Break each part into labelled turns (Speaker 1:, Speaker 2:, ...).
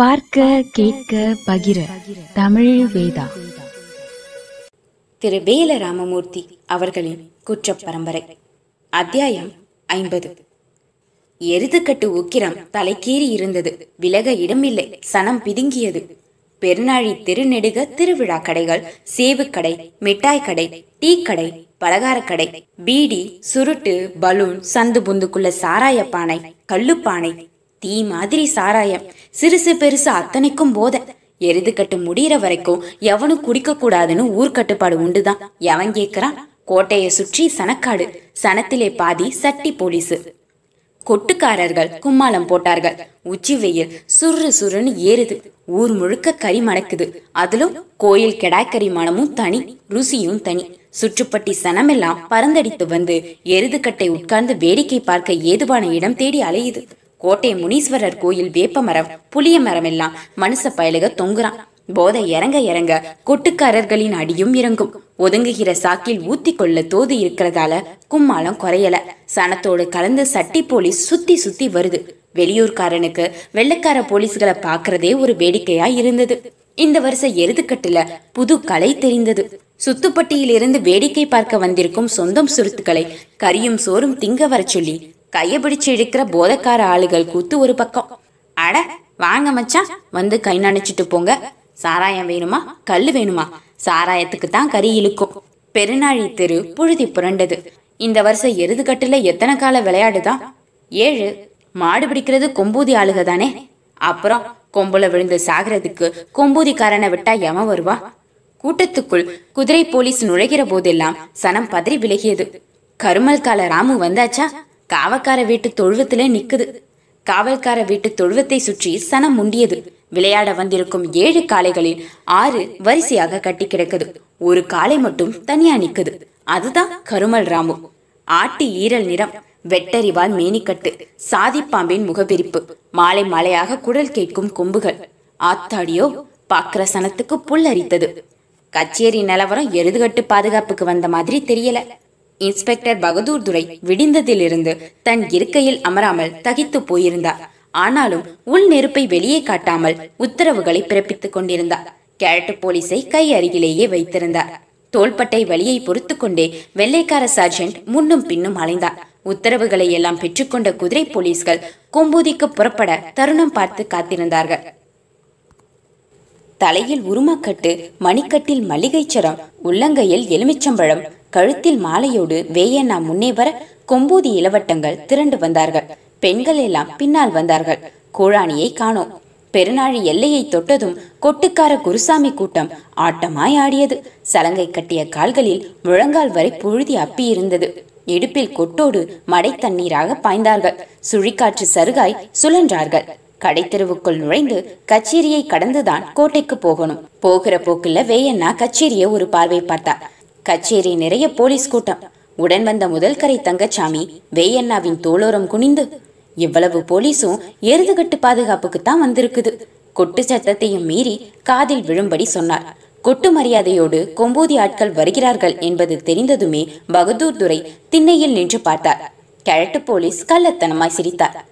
Speaker 1: பார்க்க கேட்க பகிர. தமிழ் வேதா.
Speaker 2: திரு வேல ராமமூர்த்தி அவர்களின் குற்ற பரம்பரை அத்தியாயம் ஐம்பது. எருதுக்கட்டு உக்கிரம் தலைக்கீறி இருந்தது. விலக இடமில்லை. சனம் பிதுங்கியது. பெருநாழி திருநெடுக திருவிழா கடைகள் சேவுக்கடை மிட்டாய் கடை டீ கடை பலகாரக்கடை பீடி சுருட்டு பலூன் சந்து புந்துக்குள்ள சாராய பானை கள்ளுப்பானை தீ மாதிரி சாராயம். சிறுசு பெருசு அத்தனைக்கும் போத. எருது கட்டு முடியற வரைக்கும் எவனும் குடிக்க கூடாதுன்னு ஊர்க்கட்டுப்பாடு உண்டுதான். எவன் கேக்குறான்? கோட்டையை சுற்றி சனக்காடு. சனத்திலே பாதி சட்டி போலீஸு கொட்டுக்காரர்கள் கும்மாளம் போட்டார்கள். உச்சி வெயில் சுரு சுருன்னு ஏறுது. ஊர் முழுக்க கறி மணக்குது. அதிலும் கோயில் கெடாக்கறி மணமும் தனி ருசியும் தனி. சுற்றுப்பட்டி சனமெல்லாம் பறந்தடித்து வந்து எருதுக்கட்டை உட்கார்ந்து வேடிக்கை பார்க்க ஏதுவான இடம் தேடி அலையுது. கோட்டை முனீஸ்வரர் கோயில் வேப்ப மரம் புளிய மரம் எல்லாம் மனுஷ பயலுக தொங்குறான். போதை இறங்க இறங்க கொட்டுக்காரர்களின் அடியும் இறங்கும். ஒதுங்குகிற சாக்கில் ஊத்தி கொள்ள தோது இருக்கிறதால கும்மாளம் குறையல. சனத்தோடு கலந்து சட்டி போலீஸ் சுத்தி சுத்தி வருது. வெளியூர்காரனுக்கு வெள்ளைக்கார போலீஸ்களை பாக்குறதே ஒரு வேடிக்கையா இருந்தது. இந்த வருஷ எருதுக்கட்டுல புது கலை தெரிந்தது. சுத்துப்பட்டியிலிருந்து வேடிக்கை பார்க்க வந்திருக்கும் சொந்தம் சுருத்துக்களை கரியும் சோறும் திங்க வர சொல்லி கையை பிடிச்சு இழுக்கிற போதக்கார ஆளுகள் கூத்து ஒரு பக்கம். அட வாங்க மச்சான் வந்து கை நனைச்சிட்டு போங்க. சாராயம் வேணுமா? கல்லு வேணுமா? சாராயத்துக்கு தான் கறி இழுக்கும். பெருநாழி தெரு புழுதி புரண்டது. இந்த வருஷம் எருதுகட்டுல எத்தனை கால விளையாடுதான்? ஏழு. மாடு பிடிக்கிறது கொம்பூதி ஆளுக தானே? அப்புறம் கொம்புல விழுந்து சாகிறதுக்கு கொம்பூதிக்காரனை விட்டா எம வருவா? கூட்டத்துக்குள் குதிரை போலீஸ் நுழைகிற போதெல்லாம் சனம் பதறி விலகியது. கருமல் கால ராமு வந்தாச்சா? காவக்கார வீட்டு தொழுவத்திலே நிக்குது. காவல்கார வீட்டு தொழுவத்தை சுற்றி சனம் முண்டியது. விளையாட வந்திருக்கும் ஏழு காளைகளில் ஆறு வரிசையாக கட்டி கிடக்குது. ஒரு காளை மட்டும் தனியா நிக்குது. அதுதான் கருமல் ராமு. ஆட்டு ஈரல் நிறம். வெட்டறிவால் மேனிக்கட்டு. சாதிப்பாம்பின் முகபிரிப்பு மாலை மாலையாக குடல் கேட்கும் கொம்புகள். ஆத்தாடியோ பாக்குற சனத்துக்கு புல்லரித்தது கச்சேரி நிலவரம் எருதுகட்டு பாதுகாப்புக்கு வந்த மாதிரி தெரியல. இன்ஸ்பெக்டர் பகதூர் துரை விடிந்ததிலிருந்து தன் இருக்கையில் அமராமல் தகித்து போயிருந்தார். ஆனாலும் உள் நெருப்பை வெளியே காட்டாமல் உத்தரவுகளை பிறப்பித்துக் கொண்டிருந்தார். கேரட்டு போலீஸை கை அருகிலேயே வைத்திருந்தார். தோள்பட்டை வலியை பொறுத்து கொண்டே வெள்ளைக்கார சார்ஜென்ட் முன்னும் பின்னும் அலைந்தார். உத்தரவுகளை எல்லாம் பெற்றுக்கொண்ட குதிரை போலீஸ்கள் கொம்பூதிக்கு புறப்பட தருணம் பார்த்து காத்திருந்தார்கள். தலையில் உருமக்கட்டு மணிக்கட்டில் மல்லிகைச்சரம் உள்ளங்கையில் எலுமிச்சம்பழம் கழுத்தில் மாலையோடு வேயண்ணா முன்னே வர கொம்பூதி இளவட்டங்கள் திரண்டு வந்தார்கள். பெண்கள் எல்லாம் பின்னால் வந்தார்கள். கோழானியை காணோம். பெருநாழி எல்லையை தொட்டதும் கொட்டுக்கார குருசாமி கூட்டம் ஆட்டமாய் ஆடியது. சலங்கை கட்டிய கால்களில் முழங்கால் வரை புழுதி அப்பி இருந்தது. இடுப்பில் கொட்டோடு மடை தண்ணீராக பாய்ந்தார்கள். சுழிக்காற்று சருகாய் சுழன்றார்கள். கடைத்தெருவுக்குள் நுழைந்து கச்சேரியை கடந்துதான் கோட்டைக்கு போகணும். போகிற போக்குல வேயண்ணா கச்சேரிய ஒரு பார்வை பார்த்தா. கச்சேரி நிறைய போலீஸ் கூட்டம். உடன் வந்த முதல் கரை தங்கச்சாமி வேயண்ணாவின் தோளோரம் குனிந்து இவ்வளவு போலீஸும் எருதுகட்டு பாதுகாப்புக்குத்தான் வந்திருக்குது. கொட்டு சத்தத்தையும் மீறி காதில் விழும்படி சொன்னார். கொட்டு மரியாதையோடு கொம்பூதி ஆட்கள் வருகிறார்கள் என்பது தெரிந்ததுமே பகதூர் துரை திண்ணையில் நின்று பார்த்தார். கிழட்டு போலீஸ் கள்ளத்தனமாய் சிரித்தார்.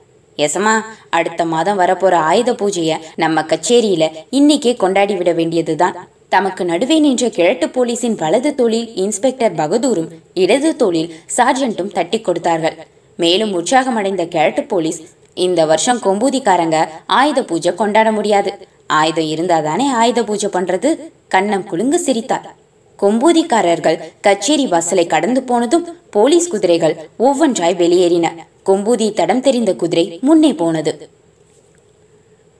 Speaker 2: எசமா அடுத்த மாதம் வரப்போற ஆயுத பூஜைய நம்ம கச்சேரியில இன்னைக்கே கொண்டாடி விட வேண்டியதுதான். தமக்கு நடுவே நின்ற கிழட்டு போலீசின் வலது தோளில் இன்ஸ்பெக்டர் பகதூரும் இடது தோளில் சார்ஜென்ட்டும் தட்டி கொடுத்தார்கள். மேலும் உற்சாகமடைந்த கிழட்டு போலீஸ் இந்த வருஷம் கொம்பூதிக்காரங்க ஆயுத பூஜை கொண்டாட முடியாது. ஆயுதம் இருந்தாதானே ஆயுத பூஜை பண்றது? கண்ணம் குலுங்கு சிரித்தார். கொம்பூதிக்காரர்கள் கச்சேரி வாசலை கடந்து போனதும் போலீஸ் குதிரைகள் ஒவ்வொன்றாய் வெளியேறின. கொம்பூதி தடம் தெரிந்த குதிரை முன்னே போனது.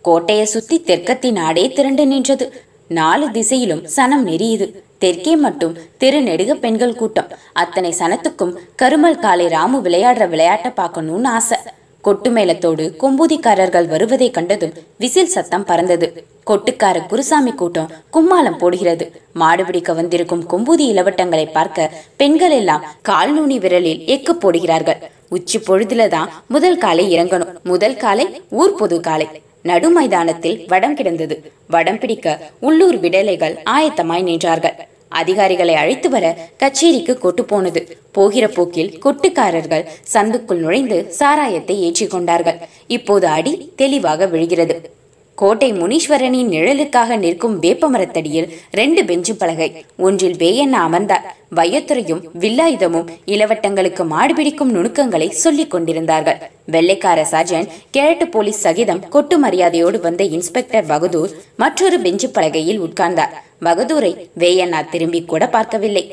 Speaker 2: கோட்டையை சுத்தி தெற்கத்தின் ஆடே திரண்டு நின்றது. நாலு திசையிலும் சனம் நெறியுது. தெற்கே மட்டும் தெரு நெடுக பெண்கள் கூட்டம். அத்தனை சனத்துக்கும் கருமல் காலை ராமு விளையாடுற விளையாட்டை பார்க்கணும்னு ஆசை. கொட்டு மேளத்தோடு கொம்பூதிக்காரர்கள் வருவதை கண்டதும் விசில் சத்தம் பறந்தது. கொட்டுக்கார குருசாமி கூட்டம் கும்மாளம் போடுகிறது. மாடு பிடிக்க வந்திருக்கும் கொம்பூதி இளவட்டங்களை பார்க்க பெண்கள் எல்லாம் கால் நூனி விரலில் எக்கு போடுகிறார்கள். உச்சி பொழுதுலதான் முதல் காலை இறங்கணும். முதல் காலை ஊர் பொது காலை. நடு மைதானத்தில் வடம் கிடந்தது. வடம் பிடிக்க உள்ளூர் விடலைகள் ஆயத்தமாய் நின்றார்கள். அதிகாரிகளை அழைத்து வர கச்சேரிக்கு கொட்டு போனது. போகிற போக்கில் கொட்டுக்காரர்கள் சந்துக்குள் நுழைந்து சாராயத்தை ஏற்றிக்கொண்டார்கள் இப்போது அடி தெளிவாக விழுகிறது. கோட்டை முனீஸ்வரனின் நிழலுக்காக நிற்கும் வேப்பமரத்தடியில் ரெண்டு பெஞ்சு பலகை. ஒன்றில் வேயண்ணா அமர்ந்தார் வையத்துறையும் வில்லாயுதமும் இளவட்டங்களுக்கு மாடுபிடிக்கும் நுணுக்கங்களை சொல்லிக் கொண்டிருந்தார்கள். வெள்ளைக்கார சார்ஜன் கிழட்டு போலீஸ் சகிதம் கொட்டு மரியாதையோடு வந்த இன்ஸ்பெக்டர் பகதூர் மற்றொரு பெஞ்சு பலகையில் உட்கார்ந்தார். பகதூரை வேயண்ணா திரும்பி கூட பார்க்கவில்லை.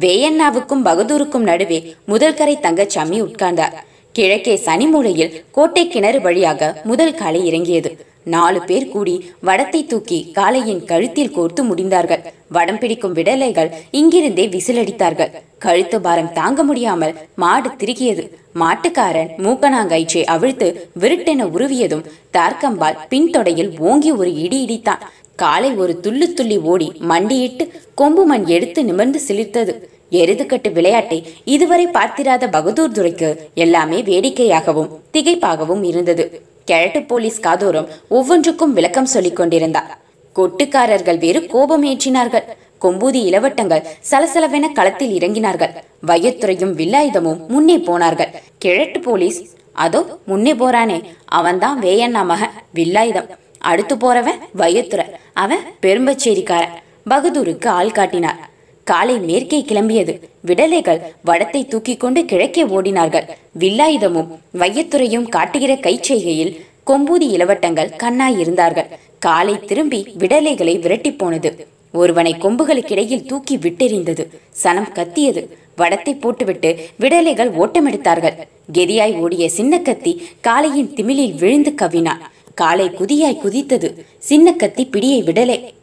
Speaker 2: வேயண்ணாவுக்கும் பகதூருக்கும் நடுவே முதல்கரை தங்கச்சாமி உட்கார்ந்தார். கிழக்கே சனி மூலையில் கோட்டை கிணறு வழியாக முதல் காலை இறங்கியது. நாலு பேர் கூடி வடத்தை தூக்கி காளையின் கழுத்தில் கோர்த்து முடிந்தார்கள். வடம் பிடிக்கும் விடலைகள் இங்கிருந்தே விசிலடித்தார்கள். கழுத்து பாரம் தாங்க முடியாமல் மாடு திருகியது. மாட்டுக்காரன் மூக்கனாங்கயிற்றை அவிழ்த்து விருட்டென உருவியதும் தார்க்கம்பால் பின்தொடையில் ஓங்கி ஒரு இடி இடித்தான். காலை ஒரு துள்ளு துள்ளி ஓடி மண்டியிட்டு கொம்பு மண் எடுத்து நிமிர்ந்து சிலிர்த்தது. எருதுக்கட்டு விளையாட்டை இதுவரை பார்த்திராத பகதூர் துரைக்கு எல்லாமே வேடிக்கையாகவும் திகைப்பாகவும் இருந்தது. கிழட்டு போலீஸ் காதோறும் ஒவ்வொன்றுக்கும் விளக்கம் சொல்லிக் கொண்டிருந்தார். கொட்டுக்காரர்கள் வேறு கோபம் ஏற்றினார்கள் கொம்பூதி இளவட்டங்கள் சலசலவென களத்தில் இறங்கினார்கள். வையத்துறையும் வில்லாயுதமும் முன்னே போனார்கள். கிழட்டு போலீஸ் அதோ முன்னே போறானே. அவன்தான் வேயண்ணா மகன். வில்லாயுதம். அடுத்து போறவன் வையத்துறை. அவன் பெரும்பச்சேரிக்காரன். பகதூருக்கு ஆள் காட்டினார். காலை மேற்கே கிளம்பியது. விடலைகள் வடத்தை தூக்கிக் கொண்டு கிழக்கே ஓடினார்கள். வில்லாயுதமும் வையத்துறையும் காட்டுகிற கைச்செய்கையில் கொம்பூதி இளவட்டங்கள் கண்ணாய் இருந்தார்கள். காலை திரும்பி விடலைகளை விரட்டி போனது. ஒருவனை கொம்புகளுக்கிடையில் தூக்கி விட்டெறிந்தது. சனம் கத்தியது. வடத்தை போட்டுவிட்டு விடலைகள் ஓட்டமெடுத்தார்கள். கெதியாய் ஓடிய சின்ன கத்தி காளையின் திமிலில் விழுந்து கவினான். காலை குதியாய் குதித்தது. சின்ன கத்தி பிடியை விடலை.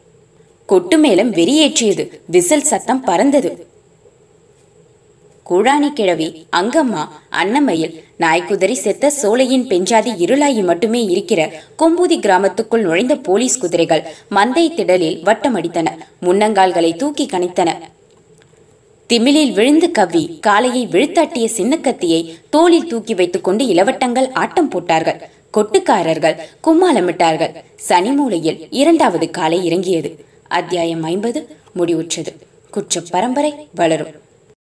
Speaker 2: கொட்டு மேளம் வெறியேற்றியது. விசில் சத்தம் பறந்தது. கூழாணி கிழவி அங்கம்மா அன்னமையில் நாய்க்குதிரை செத்த சோலையின் பெஞ்சாதி இருளாயி மட்டுமே இருக்கிற கொம்பூதி கிராமத்துக்குள் நுழைந்த போலீஸ் குதிரைகள் மந்தை திடலில் வட்டமடித்தன. முன்னங்கால்களை தூக்கி கணித்தன. திமிலில் விழுந்து கவ்வி காலையை விழுத்தாட்டிய சின்னக்கத்தியை தோளில் தூக்கி வைத்துக்கொண்டு இளவட்டங்கள் ஆட்டம் போட்டார்கள். கொட்டுக்காரர்கள் கும்மாளமிட்டார்கள். சனிமூலையில் இரண்டாவது காலை இறங்கியது. அத்தியாயம் ஐம்பது முடிவுற்றது. குற்ற பரம்பரை வளரும்.